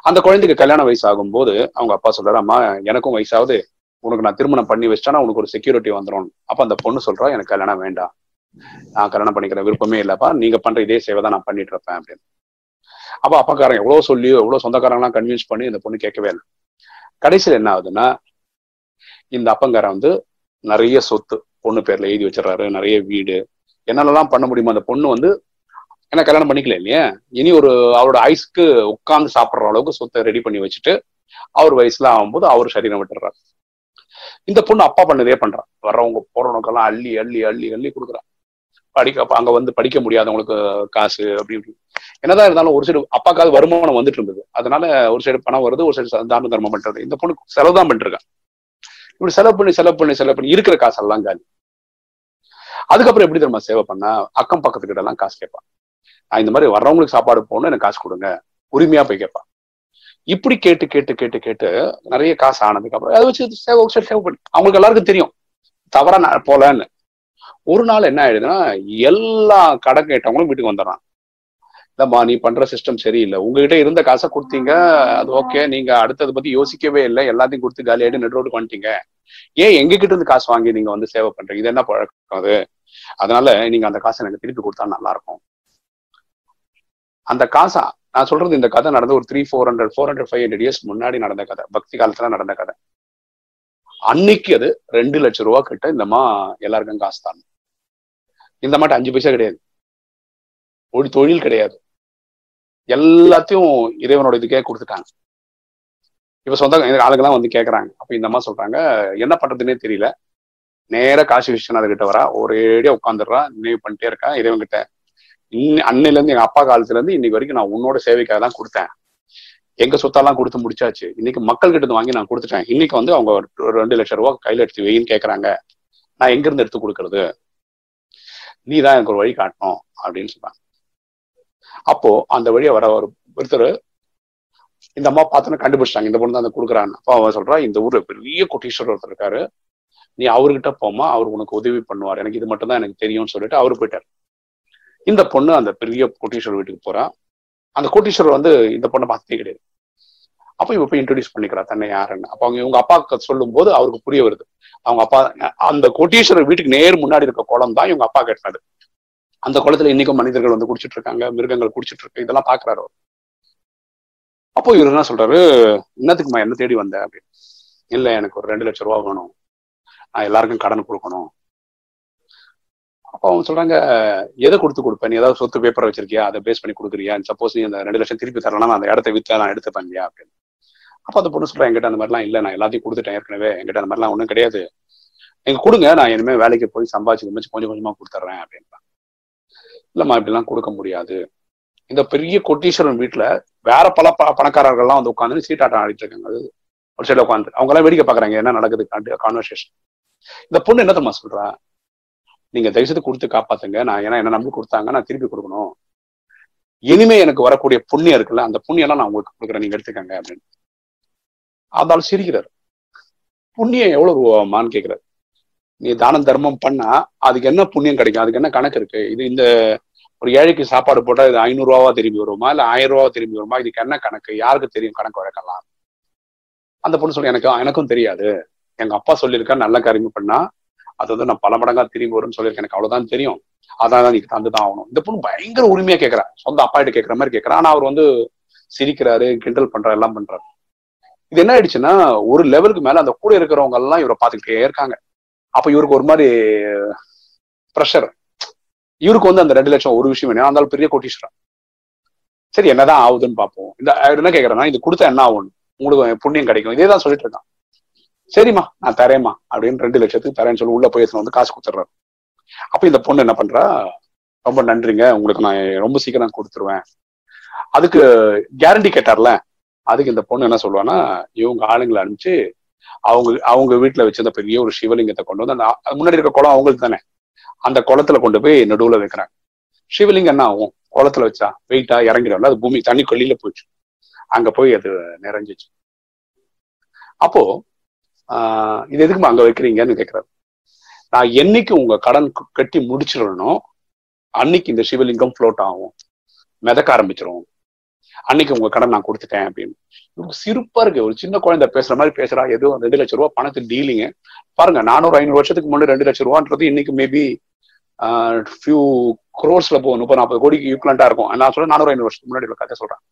Speaker 1: அந்த குழந்தைக்கு கல்யாண வயசு ஆகும்போது அவங்க அப்பா சொல்றாரு அம்மா எனக்கும் வயசாவது உனக்கு நான் திருமணம் பண்ணி வச்சிட்டா உனக்கு ஒரு செக்யூரிட்டி வந்துடும் அப்ப அந்த பொண்ணு சொல்றா எனக்கு கல்யாணம் வேண்டாம். நான் கல்யாணம் பண்ணிக்கிற விருப்பமே இல்லப்பா. நீங்க பண்ற இதே சேவை தான் நான் பண்ணிட்டு இருப்பேன் அப்படின்னு. அப்ப அப்பக்காரங்க எவ்வளவு சொல்லியோ எவ்வளவு சொந்தக்காரங்களாம் கன்வின்ஸ் பண்ணி இந்த பொண்ணு கேட்கவே இல்லை. கடைசியில் என்ன ஆகுதுன்னா இந்த அப்பங்காரன் வந்து நிறைய சொத்து பொண்ணு பேர்ல எழுதி வச்சிடறாரு நிறைய வீடு. என்னென்னலாம் பண்ண முடியுமோ? அந்த பொண்ணு வந்து ஏன்னா கல்யாணம் பண்ணிக்கல இல்லையா? இனி ஒரு அவரோட ஐஸ்க்கு உட்கார்ந்து சாப்பிடுற அளவுக்கு சொத்தை ரெடி பண்ணி வச்சுட்டு அவர் வயசுல ஆகும்போது அவர் சரீரம் விட்டுறாரு இந்த பொண்ணு அப்பா பண்ணதே பண்றான். வர்றவங்க போறவனுக்கெல்லாம் அள்ளி அள்ளி அள்ளி அள்ளி கொடுக்குறான். படிக்க அங்க வந்து படிக்க முடியாதவங்களுக்கு காசு அப்படி இப்படி. என்னதான் இருந்தாலும் ஒரு சைடு அப்பாக்காவது வருமானம் வந்துட்டு இருந்தது. அதனால ஒரு சைடு பணம் வருது ஒரு சைடு தான தர்மம் பண்றது. இந்த பொண்ணு செலவு தான் பண்ணிருக்கான். இப்படி செலவு பண்ணி செலவு பண்ணி செலவு பண்ணி இருக்கிற காசெல்லாம் காலி. அதுக்கப்புறம் எப்படி தெரியுமா சேவை பண்ணா? அக்கம் பக்கத்துக்கிட்ட எல்லாம் காசு கேட்பான். நான் இந்த மாதிரி வர்றவங்களுக்கு சாப்பாடு போகணும் எனக்கு காசு கொடுங்க. உரிமையா போய் கேட்பான். இப்படி கேட்டு கேட்டு கேட்டு கேட்டு நிறைய காசு ஆனதுக்கு அப்புறம் அதை வச்சு சேவை சேவை பண்ணி. அவங்களுக்கு எல்லாருக்கும் தெரியும். தவறா நான் போலன்னு. ஒரு நாள் என்ன ஆயிடுதுன்னா எல்லா கடன் கேட்டவங்களும் வீட்டுக்கு வந்துடுறான் இல்லம்மா நீ பண்ற சிஸ்டம் சரியில்லை. உங்ககிட்ட இருந்த காசை கொடுத்தீங்க அது ஓகே. நீங்க அடுத்தது பத்தி யோசிக்கவே இல்லை. எல்லாத்தையும் கொடுத்து காலியாயிட்டு நெட் ரோடு பண்ணிட்டீங்க ஏன் எங்க கிட்ட இருந்து காசு வாங்கி நீங்க வந்து சேவை பண்றீங்க? இது என்ன பழக்கம் அது? அதனால நீங்க அந்த காசை எனக்கு திருப்பி கொடுத்தா நல்லா இருக்கும். அந்த காசை நான் சொல்றது இந்த கதை நடந்து ஒரு three four hundred four hundred five hundred years முன்னாடி நடந்த கதை. பக்தி காலத்துல நடந்த கதை. அன்னைக்கு அது ரெண்டு லட்சம் ரூபா கிட்ட இந்தம்மா எல்லாருக்கும் காசு தான். இந்த மாட்ட அஞ்சு பைசா கிடையாது. ஒரு தொழில் கிடையாது. எல்லாத்தையும் இறைவனோட இதுக்கே கொடுத்துட்டாங்க. இப்ப சொந்த ஆளுங்கெல்லாம் வந்து கேட்கறாங்க அப்ப இந்த அம்மா சொல்றாங்க என்ன பண்றதுன்னே தெரியல. நேர காசி விஸ்வநாத கிட்ட வரா. ஒரேடியா உட்காந்துடுறா நினைவு பண்ணிட்டே இருக்கா. இறைவன் கிட்ட அன்னையில இருந்து எங்க அப்பா காலத்துல இருந்து இன்னைக்கு வரைக்கும் நான் உன்னோட சேவைக்காக தான் கொடுத்தேன். எங்க சொத்தெல்லாம் கொடுத்து முடிச்சாச்சு. இன்னைக்கு மக்கள் கிட்ட இருந்து வாங்கி நான் கொடுத்துட்டேன். இன்னைக்கு வந்து அவங்க ஒரு ரெண்டு லட்சம் ரூபா கையில எடுத்து வைன்னு கேக்குறாங்க. நான் எங்க இருந்து எடுத்து கொடுக்கறது? நீ தான் எனக்கு ஒரு வழி காட்டணும் அப்படின்னு சொன்னாங்க. அப்போ அந்த வழியை வர ஒரு ஒருத்தர் இந்த அம்மா பார்த்தோன்னு கண்டுபிடிச்சிட்டாங்க. இந்த பொண்ணு தான் அந்த கொடுக்குறான்னு. அப்போ அவன் சொல்றா இந்த ஊர்ல பெரிய கோட்டீஸ்வரர் ஒருத்தர் இருக்காரு. நீ அவர்கிட்ட போமா அவர் உனக்கு உதவி பண்ணுவார். எனக்கு இது மட்டும் தான் எனக்கு தெரியும்னு சொல்லிட்டு அவரு போயிட்டார். இந்த பொண்ணு அந்த பெரிய கோட்டீஸ்வரர் வீட்டுக்கு போறான் அந்த கோட்டீஸ்வரர் வந்து இந்த பொண்ணை பார்த்ததே கிடையாது. அப்ப இவ போய் இன்ட்ரடியூஸ் பண்ணிக்கிறா தன்னை யாருன்னு. அப்ப அவங்க இவங்க அப்பாவுக்கு சொல்லும் போது அவருக்கு புரிய வருது. அவங்க அப்பா அந்த கோட்டீஸ்வரர் வீட்டுக்கு நேர் முன்னாடி இருக்க குளம் தான் இவங்க அப்பா கட்டினது. அந்த குளத்துல இன்னைக்கும் மனிதர்கள் வந்து குடிச்சிட்டு இருக்காங்க மிருகங்கள் குடிச்சிட்டு இருக்கு. இதெல்லாம் பாக்குறாரு அவர். அப்போ இவர் என்ன சொல்றாரு? என்னத்துக்குமா என்ன தேடி வந்த? அப்படின்னு. இல்ல எனக்கு ஒரு ரெண்டு லட்சம் ரூபா வேணும். நான் எல்லாருக்கும் கடன் கொடுக்கணும். அப்போ அவங்க சொல்றாங்க எதை கொடுத்து கொடுப்பேன் நீ ஏதாவது சொத்து பேப்பர் வச்சிருக்கியா? அதை பேஸ் பண்ணி கொடுக்குறியா? சப்போஸ் நீ அந்த ரெண்டு லட்சம் திருப்பி தரலாம் நான் அந்த இடத்த வித்தா நான் எடுத்துப்பேன் இல்லையா அப்படின்னு. அப்போ அந்த பொண்ணு சொல்றேன் என்கிட்ட அந்த மாதிரிலாம் இல்லை. நான் எல்லாத்தையும் கொடுத்துட்டேன் ஏற்கனவே. என்கிட்ட அந்த மாதிரிலாம் ஒன்றும் கிடையாது. நீங்க கொடுங்க. நான் இனிமேல் வேலைக்கு போய் சம்பாதிச்சு கொஞ்சம் கொஞ்சமா கொடுத்துட்றேன். அப்படின்றான் இல்லம்மா இப்படிலாம் கொடுக்க முடியாது. இந்த பெரிய கொட்டீஸ்வரன் வீட்டுல வேற பல பணக்காரர்கள்லாம் வந்து உட்காந்து சீட்டாட்டம் ஆடிட்டு இருக்காங்க அது ஒரு சைடு உட்காந்து அவங்க எல்லாம் வேடிக்கை பாக்குறாங்க என்ன நடக்குது? கான்வர்சேஷன் இந்த பொண்ணு என்ன தெரியுமா சொல்றா? நீங்க தயவுசெய்து கொடுத்து காப்பாத்துங்க. நான் ஏன்னா என்ன நம்பி கொடுத்தாங்க. நான் திருப்பி கொடுக்கணும். இனிமே எனக்கு வரக்கூடிய புண்ணியம் இருக்குல்ல அந்த புண்ணியம் எல்லாம் நான் உங்களுக்கு கொடுக்குறேன். நீங்க எடுத்துக்கங்க அப்படின்னு. அதால் சிரிக்கிறார். புண்ணியம் எவ்வளவு ரூபாமான்னு கேட்கிறார் நீ தானம் தர்மம் பண்ணா அதுக்கு என்ன புண்ணியம் கிடைக்கும்? அதுக்கு என்ன கணக்கு இருக்கு? இது இந்த ஒரு ஏழைக்கு சாப்பாடு போட்டா இது ஐநூறு ரூபாவா திரும்பி வருமா? இல்ல ஆயிரம் ரூபாவா திரும்பி வருமா? இதுக்கு என்ன கணக்கு? யாருக்கு தெரியும் கணக்கு வழக்கலாம் அந்த பொண்ணு சொல்லி எனக்கு எனக்கும் தெரியாது. எங்க அப்பா சொல்லியிருக்கா நல்ல காரியம் பண்ணா அது வந்து நான் பல மடங்கா திரும்பி வரும்னு சொல்லியிருக்கேன். எனக்கு அவ்வளவுதான் தெரியும். அதான் நீங்க தந்துதான் ஆகணும். இந்த பொண்ணு பயங்கர உரிமையா கேட்கறா சொந்த அப்பா கிட்ட கேட்கற மாதிரி கேட்கறா ஆனா அவர் வந்து சிரிக்கிறாரு கிண்டல் பண்றாரு எல்லாம் பண்றாரு. இது என்ன ஆயிடுச்சுன்னா ஒரு லெவலுக்கு மேல அந்த கூட இருக்கிறவங்க எல்லாம் இவரை பாத்துக்கிட்டே இருக்காங்க. அப்ப இவருக்கு ஒரு மாதிரி ப்ரெஷர் இவருக்கு வந்து அந்த ரெண்டு லட்சம் ஒரு விஷயம் வேணும். அந்த பெரிய கோட்டீஸ்வரன் சரி என்னதான் ஆகுதுன்னு பார்ப்போம். இந்த என்ன கேட்கறேன்னா இது கொடுத்தா என்ன ஆகும்? உங்களுக்கு புண்ணியம் கிடைக்கும். இதே தான் சொல்லிட்டு இருக்கான். சரிம்மா நான் தரேம்மா அப்படின்னு ரெண்டு லட்சத்துக்கு தரேன்னு சொல்லி உள்ள போய் வந்து காசு கொடுத்துட்றாரு. அப்ப இந்த பொண்ணு என்ன பண்றா? ரொம்ப நன்றிங்க உங்களுக்கு நான் ரொம்ப சீக்கிரம் கொடுத்துருவேன். அதுக்கு கேரண்டி கேட்டார்ல அதுக்கு இந்த பொண்ணு என்ன சொல்லுவான்னா இவங்க ஆளுங்களை அனுப்பிச்சு அவங்க அவங்க வீட்டுல வச்சிருந்த பெரிய ஒரு சிவலிங்கத்தை கொண்டு வந்து அந்த முன்னாடி இருக்க குளம் அவங்களுக்கு தானே அந்த குளத்துல கொண்டு போய் நடுவுல வைக்கிறாங்க. சிவலிங்கம் என்ன ஆகும்? குளத்துல வச்சா வெயிட்டா இறங்கிடும்ல அது பூமி தண்ணி கொல்லியில போயிடுச்சு. அங்க போய் அது நிறைஞ்சிச்சு. அப்போ இது எதுக்குமா அங்க வைக்கிறீங்கன்னு கேக்குறாரு. நான் என்னைக்கு உங்க கடன் கட்டி முடிச்சிடணும் அன்னைக்கு இந்த சிவலிங்கம் ஃப்ளோட் ஆகும். மிதக்க ஆரம்பிச்சிரும். அன்னைக்கு உங்க கடன் நான் கொடுத்துட்டேன் அப்படின்னு. இவருக்கு சிரிப்பா இருக்கு. ஒரு சின்ன குழந்தை பேசுற மாதிரி பேசுறா. ஏதோ ரெண்டு லட்சம் ரூபா பணத்து டீலிங்க பாருங்க நானூறு ஐநூறு வருஷத்துக்கு முன்னாடி ரெண்டு லட்சம் ரூபான்றது இன்னைக்கு மேபி ஃபியூ குரோர்ஸ்ல போகும் முப்பது நாற்பது கோடிக்கு ஈக்குவலண்டா இருக்கும். நான் சொல்றேன் நானூறு ஐநூறு வருஷத்துக்கு முன்னாடி கதை சொல்றேன்.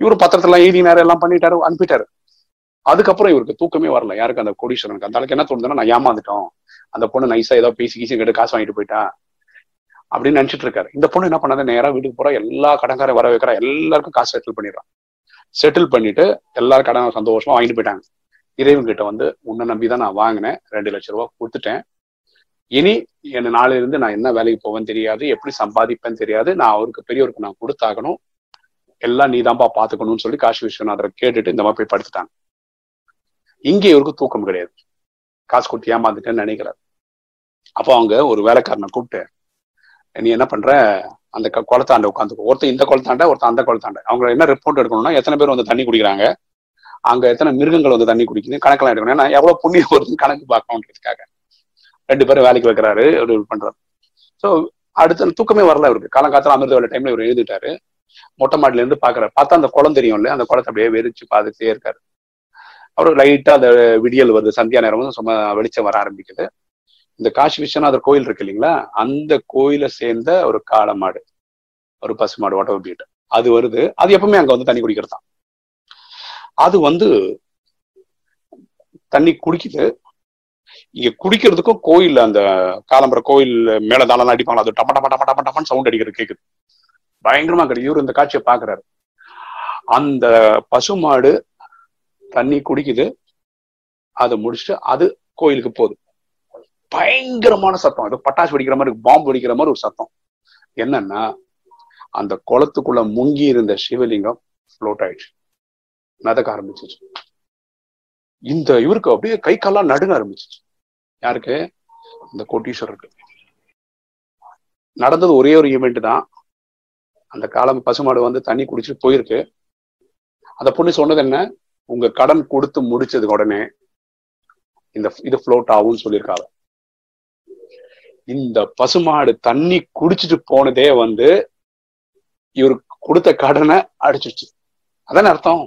Speaker 1: இவரு பத்திரத்துல எழுதினாரு எல்லாம் பண்ணிட்டாரு அனுப்பிட்டாரு. அதுக்கப்புறம் இவருக்கு தூக்கமே வரல. யாருக்கு? அந்த கோடீஸ்வரனுக்கு. அந்த அளவுக்கு என்ன தோணுதுன்னா நான் ஏமாந்துட்டோம். அந்த பொண்ணு நைஸா ஏதோ பேசி கீசி கேட்டு காசு வாங்கிட்டு போயிட்டா அப்படின்னு நினைச்சிட்டு இருக்காரு. இந்த பொண்ணு என்ன பண்ணாத? நேரா வீட்டுக்கு போறா எல்லா கடன்காரை வர வைக்கிறா. எல்லாருக்கும் காசு செட்டில் பண்ணிடுறான் செட்டில் பண்ணிட்டு எல்லாரும் கடன் சந்தோஷமா வாங்கிட்டு போயிட்டாங்க. இறைவன் கிட்ட வந்து உன்னை நம்பி தான் நான் வாங்கினேன். ரெண்டு லட்சம் ரூபாய் கொடுத்துட்டேன். இனி என் நாளில இருந்து நான் என்ன வேலைக்கு போவேன்னு தெரியாது. எப்படி சம்பாதிப்பேன்னு தெரியாது. நான் அவருக்கு பெரியவருக்கு நான் கொடுத்தாகணும். எல்லாம் நீ தான்ப்பா பாத்துக்கணும்னு சொல்லி காசி விஸ்வநாதரை கேட்டுட்டு இந்த மாதிரி போய் படுத்துட்டாங்க. இங்கே இவருக்கு தூக்கம் கிடையாது. காசு கொடுத்து ஏமாந்துட்டேன்னு நினைக்கிறார். அப்போ அவங்க ஒரு வேலைக்காரனை கூப்பிட்டு நீ என்ன பண்ற? அந்த குளத்தாண்ட உட்காந்து ஒருத்தன் இந்த குளத்தாண்ட ஒருத்தன் அந்த குளத்தாண்ட. அவங்க என்ன ரிப்போர்ட் எடுக்கணும்னா எத்தனை பேர் வந்து தண்ணி குடிக்கிறாங்க? அங்க எத்தனை மிருகங்கள் வந்து தண்ணி குடிக்குது? கணக்கெல்லாம் எடுக்கணும். ஏன்னா எவ்வளவு புண்ணியம் வருதுன்னு கணக்கு பார்க்கணுன்றதுக்காக. ரெண்டு பேரும் வேலைக்கு வைக்கிறாரு ஒரு பண்றாரு. ஸோ அடுத்த தூக்கமே வரல இவருக்கு காலங்காலத்தில் அமிர்த வேலை டைம்ல இவர் எழுதிட்டாரு. மொட்டை மாடில இருந்து பாக்குறாரு பார்த்தா அந்த குளம் தெரியும்ல அந்த குளத்தை அப்படியே வெறிச்சு பார்த்துட்டே இருக்காரு. அப்புறம் லைட்டா அந்த விடியல் வருது சந்தியா நேரமும் சும்மா வெளிச்சம் வர ஆரம்பிக்குது. இந்த காசி விஸ்வநாதர் கோயில் இருக்கு இல்லைங்களா? அந்த கோயிலை சேர்ந்த ஒரு காளை மாடு ஒரு பசு மாடு வாட்டர் பீட் அது வருது. அது எப்பவுமே அங்க வந்து தண்ணி குடிக்கிறது தான். அது வந்து தண்ணி குடிக்குது. இங்க குடிக்கிறதுக்கும் கோயில் அந்த காலம்பர கோயில் மேல தாளம் அடிப்பாங்க அது டப்ப டப்ப டப்ப டப்ப சவுண்ட் அடிக்கிறது கேக்குது. பயங்கரமா கிடையாது இவரு இந்த காட்சியை பாக்குறாரு அந்த பசுமாடு தண்ணி குடிக்குது. அதை முடிச்சுட்டு அது கோயிலுக்கு போகுது. பயங்கரமான சத்தம். அது பட்டாசு வெடிக்கிற மாதிரி பாம்பு வெடிக்கிற மாதிரி ஒரு சத்தம். என்னன்னா அந்த குளத்துக்குள்ள முங்கி இருந்த சிவலிங்கம் ஃப்ளோட் ஆயிடுச்சு. மிதக்க ஆரம்பிச்சிச்சு. இந்த இவருக்கு அப்படியே கை காலாம் நடுங்க ஆரம்பிச்சிச்சு. யாருக்கு? இந்த கோட்டீஸ்வரருக்கு. நடந்தது ஒரே ஒரு ஈவெண்ட் தான். அந்த காலம் பசுமாடு வந்து தண்ணி குடிச்சிட்டு போயிருக்கு. அந்த பொண்ணு சொன்னது என்ன? உங்க கடன் கொடுத்து முடிச்சதுக்கு உடனே இந்த இது ஃப்ளோட் ஆகும்னு சொல்லியிருக்காங்க. இந்த பசுமாடு தண்ணி குடிச்சிட்டு போனதே வந்து இவருக்கு கொடுத்த கடனை அடிச்சிருச்சு. அதானே அர்த்தம்?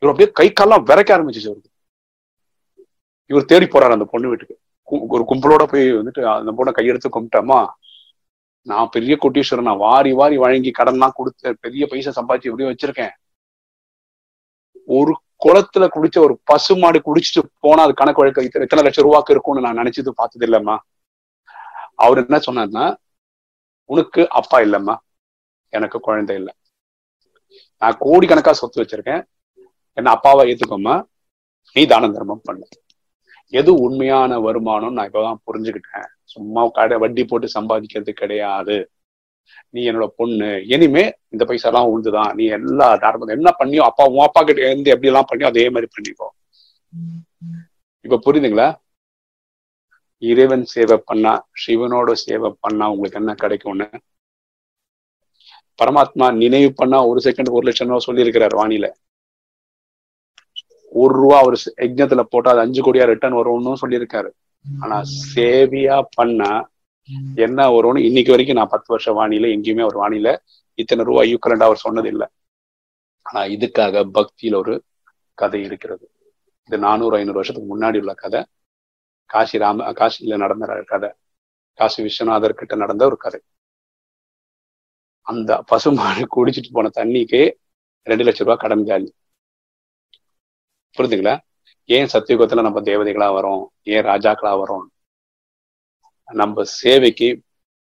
Speaker 1: இவர் அப்படியே கை காலெல்லாம் விரைக்க ஆரம்பிச்சிச்சு அவருக்கு இவர் தேடி போறாரு அந்த பொண்ணு வீட்டுக்கு. ஒரு கும்பலோட போய் வந்துட்டு அந்த பொண்ணை கையெடுத்து கும்பிட்டோமா? நான் பெரிய கோட்டீஸ்வரன் நான் வாரி வாரி வழங்கி கடன்லாம் கொடுத்து பெரிய பைசா சம்பாதிச்சு எப்படியோ வச்சிருக்கேன். ஒரு குளத்துல குடிச்ச ஒரு பசு மாடு குடிச்சிட்டு போனா அது கணக்கு வழக்கு இத்தனை இத்தனை லட்சம் ரூபாய்க்கு இருக்கும்னு நான் நினைச்சது பார்த்தது இல்லம்மா அவர் என்ன சொன்னார்னா உனக்கு அப்பா இல்லம்மா. எனக்கு குழந்தை இல்லை. நான் கோடிக்கணக்கா சொத்து வச்சிருக்கேன். என்ன அப்பாவை ஏத்துக்கோமா நீ தான தர்மம் பண்ணு. எது உண்மையான வருமானம் நான் இப்பதான் புரிஞ்சுக்கிட்டேன். சும்மா கடை வட்டி போட்டு சம்பாதிக்கிறது கிடையாது. நீ என்னோட பொண்ணு. இனிமே இந்த பைசா எல்லாம் உழுதுதான் நீ எல்லா தாரபம் என்ன பண்ணியோ அப்பா உன் அப்பா கிட்ட இருந்து எப்படி எல்லாம் பண்ணியோ அதே மாதிரி பண்ணிக்கோ. இப்ப புரியுதுங்களா? இறைவன் சேவை பண்ணா சிவனோட சேவை பண்ணா உங்களுக்கு என்ன கிடைக்கும்னு பரமாத்மா நினைவு பண்ணா ஒரு செகண்ட் ஒரு லட்சம் ரூபா சொல்லியிருக்கிறார் வாணியில ஒரு ரூபா ஒரு யஜ்னத்துல போட்டா அது அஞ்சு கோடியா ரிட்டர்ன் வரும்னு சொல்லியிருக்காரு. ஆனா சேவையா பண்ணா என்ன வரும்னு இன்னைக்கு வரைக்கும் நான் பத்து வருஷம் வாணியில எங்கேயுமே ஒரு வாணியில இத்தனை ரூபா ஈக்குவலண்டா அவர் சொன்னது இல்லை ஆனா இதுக்காக பக்தியில ஒரு கதை இருக்கிறது. இது நானூறு ஐநூறு வருஷத்துக்கு முன்னாடி உள்ள கதை. காசி ராம காசியில நடந்த கதை. காசி விஸ்வநாதர் கிட்ட நடந்த ஒரு கதை. அந்த பசுமாடு குடிச்சிட்டு போன தண்ணிக்கு ரெண்டு லட்சம் ரூபாய் கடன் ஜாலி. புரிஞ்சுங்களா? ஏன் சத்தியுகத்துல நம்ம தேவதைகளா வரோம்? ஏன் ராஜாக்களா வரோம்? நம்ம சேவைக்கு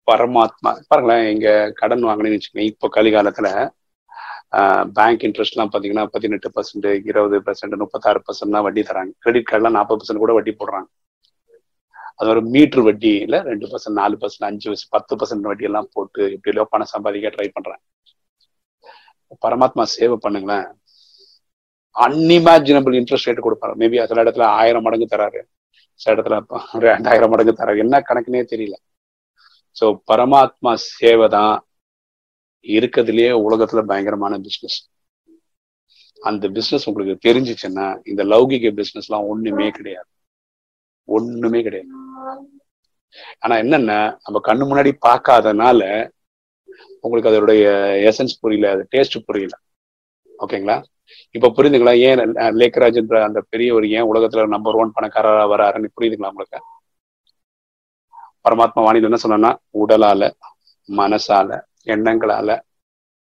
Speaker 1: பரமாத்மா பாருங்களேன் எங்க கடன் வாங்கினேன்னு வச்சுக்கோங்க இப்போ கலிகாலத்துல பேங்க் இன்ட்ரெஸ்ட் எல்லாம் பாத்தீங்கன்னா பதினெட்டு பர்சன்ட் இருபது பர்சன்ட் முப்பத்தாறு பர்சன்ட் தான் வட்டி தராங்க. கிரெடிட் கார்டுலாம் நாற்பது பர்சன்ட் கூட வட்டி போடுறாங்க. அது ஒரு மீட்டர் வட்டியில ரெண்டு பர்சன்ட் நாலு பர்சன்ட் அஞ்சு பர்சன்ட் பத்து பர்சன்ட் வட்டி எல்லாம் போட்டு இப்படி பணம் சம்பாதிக்க ட்ரை பண்றாங்க. பரமாத்மா சேவை பண்ணுங்களேன். அன்இமேஜினபிள் இன்ட்ரெஸ்ட் ரேட் கொடுப்பாரு. மேபி சில இடத்துல ஆயிரம் மடங்கு தராரு. சில இடத்துல ஒரு ரெண்டாயிரம் மடங்கு தர என்ன கணக்குனே தெரியல. சோ பரமாத்மா சேவை தான் இருக்கிறதுலயே உலகத்துல பயங்கரமான பிசினஸ் அந்த பிசினஸ் உங்களுக்கு தெரிஞ்சிச்சுன்னா இந்த லௌகிக பிசினஸ் எல்லாம் ஒண்ணுமே கிடையாது. ஒண்ணுமே கிடையாது. ஆனா என்னன்னா நம்ம கண்ணு முன்னாடி பார்க்காதனால உங்களுக்கு அதோடைய எசன்ஸ் புரியல அது டேஸ்ட் புரியல. ஓகேங்களா? இப்ப புரியுதுங்களா ஏன் லேக்கராஜ்ன்ற அந்த பெரியவர் ஏன் உலகத்துல நம்பர் ஒன் பணக்காரரா வராருன்னு புரியுதுங்களா உங்களுக்கு? பரமாத்மா வாணியில் என்ன சொன்னா உடலால மனசால எண்ணங்களால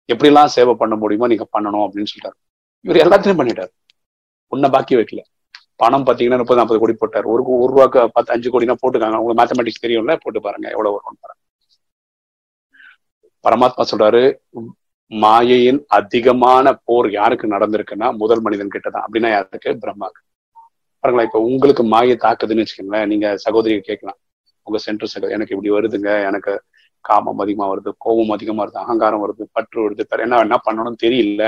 Speaker 1: எப்படிலாம் சேவை பண்ண முடியுமோ நீங்க பண்ணணும் அப்படின்னு சொல்லிட்டாரு இவர் எல்லாத்தையும் பண்ணிட்டாரு. உன்னை பாக்கி வைக்கல. பணம் பாத்தீங்கன்னா முப்பது நாற்பது கோடி போட்டார். ஒரு ஒரு ரூபாக்கு பத்து அஞ்சு கோடினா போட்டுக்காங்க. உங்களுக்கு மேத்தமெட்டிக்ஸ் தெரியும்ல? போட்டு பாருங்க. எவ்வளவு வரும்னு பாருங்க. பரமாத்மா சொல்றாரு மாயையின் அதிகமான போர் யாருக்கு நடந்திருக்குன்னா முதல் மனிதன் கிட்டதான். அப்படின்னா யாருக்கு? பிரம்மாக்கு பாருங்களா இப்ப உங்களுக்கு மாயை தாக்குதுன்னு வச்சுக்கோங்களேன் நீங்க சகோதரிய கேட்கலாம். உங்க சென்டர் சகோ எனக்கு இப்படி வருதுங்க எனக்கு காமம் அதிகமா வருது கோபம் அதிகமா வருது அகங்காரம் வருது பற்று வருது என்ன என்ன பண்ணணும்னு தெரியல.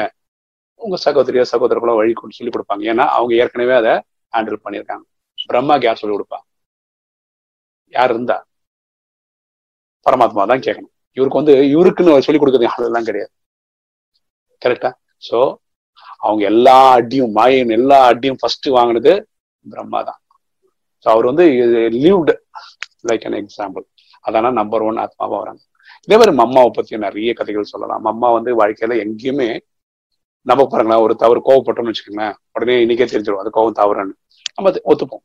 Speaker 1: உங்க சகோதரியோ சகோதரர்களோ வழி கொண்டு சொல்லி கொடுப்பாங்க. ஏன்னா அவங்க ஏற்கனவே அதை ஹேண்டில் பண்ணியிருக்காங்க. பிரம்மாக்கு யார் சொல்லி கொடுப்பா? யார் இருந்தா? பரமாத்மா தான் கேட்கணும். இவருக்கு வந்து இவருக்குன்னு சொல்லி கொடுக்குறது அதெல்லாம் கிடையாது. கரெக்டா சோ அவங்க எல்லா அடியும் மாயின் எல்லா அடியும் ஃபர்ஸ்ட் வாங்கினது பிரம்மா தான் ஸோ அவர் வந்து லீவ்டு லைக் அன் எக்ஸாம்பிள் அதான நம்பர் ஒன் ஆத்மாவா வராங்க. இதே மாதிரி மம்மாவை பத்தி நிறைய கதைகள் சொல்லலாம். மம்மா வந்து வாழ்க்கையில எங்கேயுமே நம்ம பாருங்களேன் ஒரு தவறு கோவப்பட்டோம்னு வச்சுக்கோங்களேன் உடனே இன்னைக்கே தெரிஞ்சிடும். அது கோவம் தவறுன்னு. நம்ம ஒத்துப்போம்.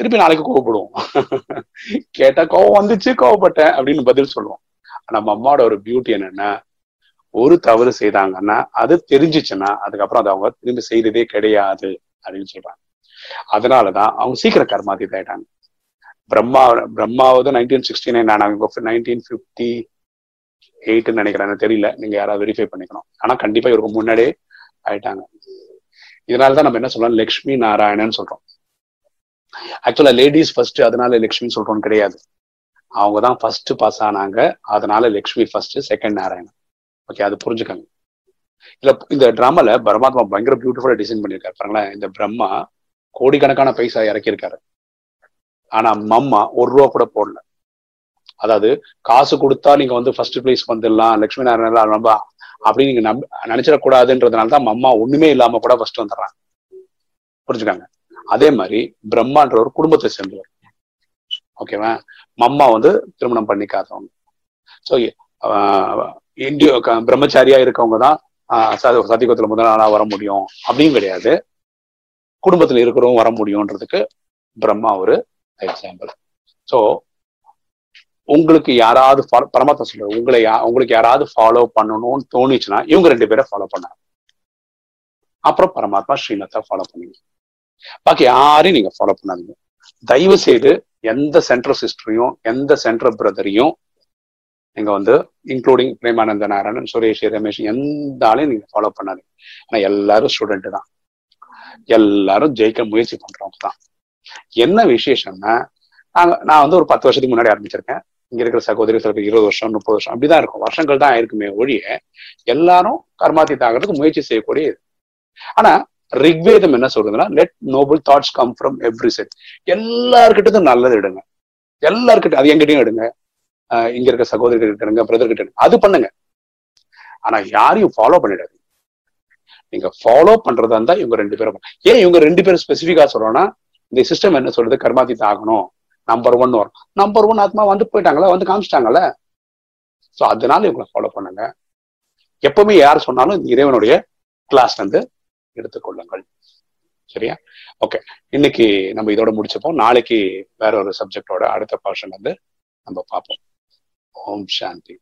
Speaker 1: திருப்பி நாளைக்கு கோவப்படுவோம். கேட்டா கோவம் வந்துச்சு கோவப்பட்டேன் அப்படின்னு பதில் சொல்லுவோம். ஆனா அம்மாவோட ஒரு பியூட்டி என்னன்னா ஒரு தவறு செய்தாங்கன்னா அது தெரிஞ்சிச்சுன்னா அதுக்கப்புறம் அதை அவங்க திரும்பி செய்ததே கிடையாது அப்படின்னு சொல்றாங்க. அதனாலதான் அவங்க சீக்கிரம் கர்மாதி ஆயிட்டாங்க பிரம்மா பிரம்மாவது நைன்டீன் சிக்ஸ்டி நைன் ஆனாங்க நைன்டீன் ஃபிஃப்டி எயிட்னு நினைக்கிறேன் எனக்கு தெரியல. நீங்க யாராவது வெரிஃபை பண்ணிக்கணும். ஆனா கண்டிப்பா இவருக்கு முன்னாடியே ஆயிட்டாங்க. இதனாலதான் நம்ம என்ன சொல்றோம்? லக்ஷ்மி நாராயணன் சொல்றோம். ஆக்சுவலா லேடிஸ் ஃபர்ஸ்ட் அதனால லக்ஷ்மி சொல்றோம்னு கிடையாது. அவங்க தான் ஃபர்ஸ்ட் பாஸ் ஆனாங்க. அதனால Lakshmi first second Narayanan. Okay அது புரிஞ்சுக்காங்க. இல்ல இந்த ட்ராமால பரமாத்மா பயங்கர பியூட்டிஃபுல்லா டிசைன் பண்ணியிருக்காரு. பாருங்களேன் இந்த பிரம்மா கோடிக்கணக்கான பைசா இறக்கியிருக்காரு. ஆனா மம்மா ஒரு ரூபா கூட போடல. அதாவது காசு கொடுத்தா நீங்க வந்து ஃபர்ஸ்ட் பிளேஸ் வந்துடலாம் லட்சுமி நாராயணன் ரொம்ப அப்படின்னு நீங்க நம்ப நினைச்சிடக்கூடாதுன்றதுனால தான் மம்மா ஒண்ணுமே இல்லாம கூட ஃபர்ஸ்ட் வந்துடுறாங்க. புரிஞ்சுக்காங்க. அதே மாதிரி பிரம்மான்ற ஒரு குடும்பத்தை சேர்ந்தவர். ஓகேவா மம்மா வந்து திருமணம் பண்ணிக்காதவங்க. ஸோ இந்தியோ பிரம்மச்சாரியா இருக்கவங்க தான் சத்தியகுலத்துல முதல் நாளா வர முடியும். அப்படின்னு கிடையாது. குடும்பத்துல இருக்கிறவங்க வர முடியும்ன்றதுக்கு பிரம்மா ஒரு எக்ஸாம்பிள் ஸோ உங்களுக்கு யாராவது பரமாத்மா சொல்ற உங்களை உங்களுக்கு யாராவது ஃபாலோ பண்ணணும்னு தோணுச்சுன்னா இவங்க ரெண்டு பேரை ஃபாலோ பண்ணாங்க அப்புறம் பரமாத்மா ஸ்ரீநாத்தை ஃபாலோ பண்ணுங்க. பாக்கி யாரையும் நீங்க ஃபாலோ பண்ணாதீங்க. தயவு செய்து எந்த சென்ட்ரல் சிஸ்டரையும் எந்த சென்ட்ரல் பிரதரையும் நீங்க வந்து இன்க்ளூடிங் பிரேமானந்த நாராயணன் சுரேஷ் ரமேஷ் எந்த ஆளையும் நீங்க ஃபாலோ பண்ணாதீங்க. ஆனா எல்லாரும் ஸ்டூடெண்ட் தான். எல்லாரும் ஜெயிக்க முயற்சி பண்றவங்க தான். என்ன விசேஷம்னா நாங்க நான் வந்து ஒரு பத்து வருஷத்துக்கு முன்னாடி ஆரம்பிச்சிருக்கேன். இங்க இருக்கிற சகோதரி சில இருபது வருஷம் முப்பது வருஷம் அப்படிதான் இருக்கும். வருஷங்கள் தான் ஆயிருக்குமே ஒழிய எல்லாரும் கர்மாத்தீத் ஆகிறதுக்கு முயற்சி செய்யக்கூடிய ஆனா ரிக்வேதம் என்ன சொல்றதுன்னா let noble thoughts come from every side எல்லாருக்கிட்டதும் நல்லது எடுங்க. எல்லாருக்கிட்ட அது எங்கிட்டையும் எடுங்க. இங்க இருக்க சகோதரிகள் கிட்ட பிரதர் கிட்ட அது பண்ணுங்க. ஆனா யாரையும் ஃபாலோ பண்ணிடாது நீங்க ஃபாலோ பண்றதா இருந்தா இவங்க ரெண்டு பேரும் ஏன் இவங்க ரெண்டு பேரும் ஸ்பெசிஃபிக்கா சொல்றோம்னா இந்த சிஸ்டம் என்ன சொல்றது கர்மாதி ஆகணும். நம்பர் ஒன் வரும். நம்பர் ஒன் ஆத்மா வந்து போயிட்டாங்களா? வந்து காமிச்சிட்டாங்கல்ல? ஸோ அதனால இவங்களை ஃபாலோ பண்ணுங்க. எப்பவுமே யார் சொன்னாலும் இந்த இறைவனுடைய கிளாஸ் வந்து எடுத்துக்கொள்ளுங்கள் சரியா? ஓகே இன்னைக்கு நம்ம இதோட முடிச்சப்போம். நாளைக்கு வேற ஒரு சப்ஜெக்டோட அடுத்த போர்ஷன் வந்து நம்ம பார்ப்போம். ஓம் சாந்தி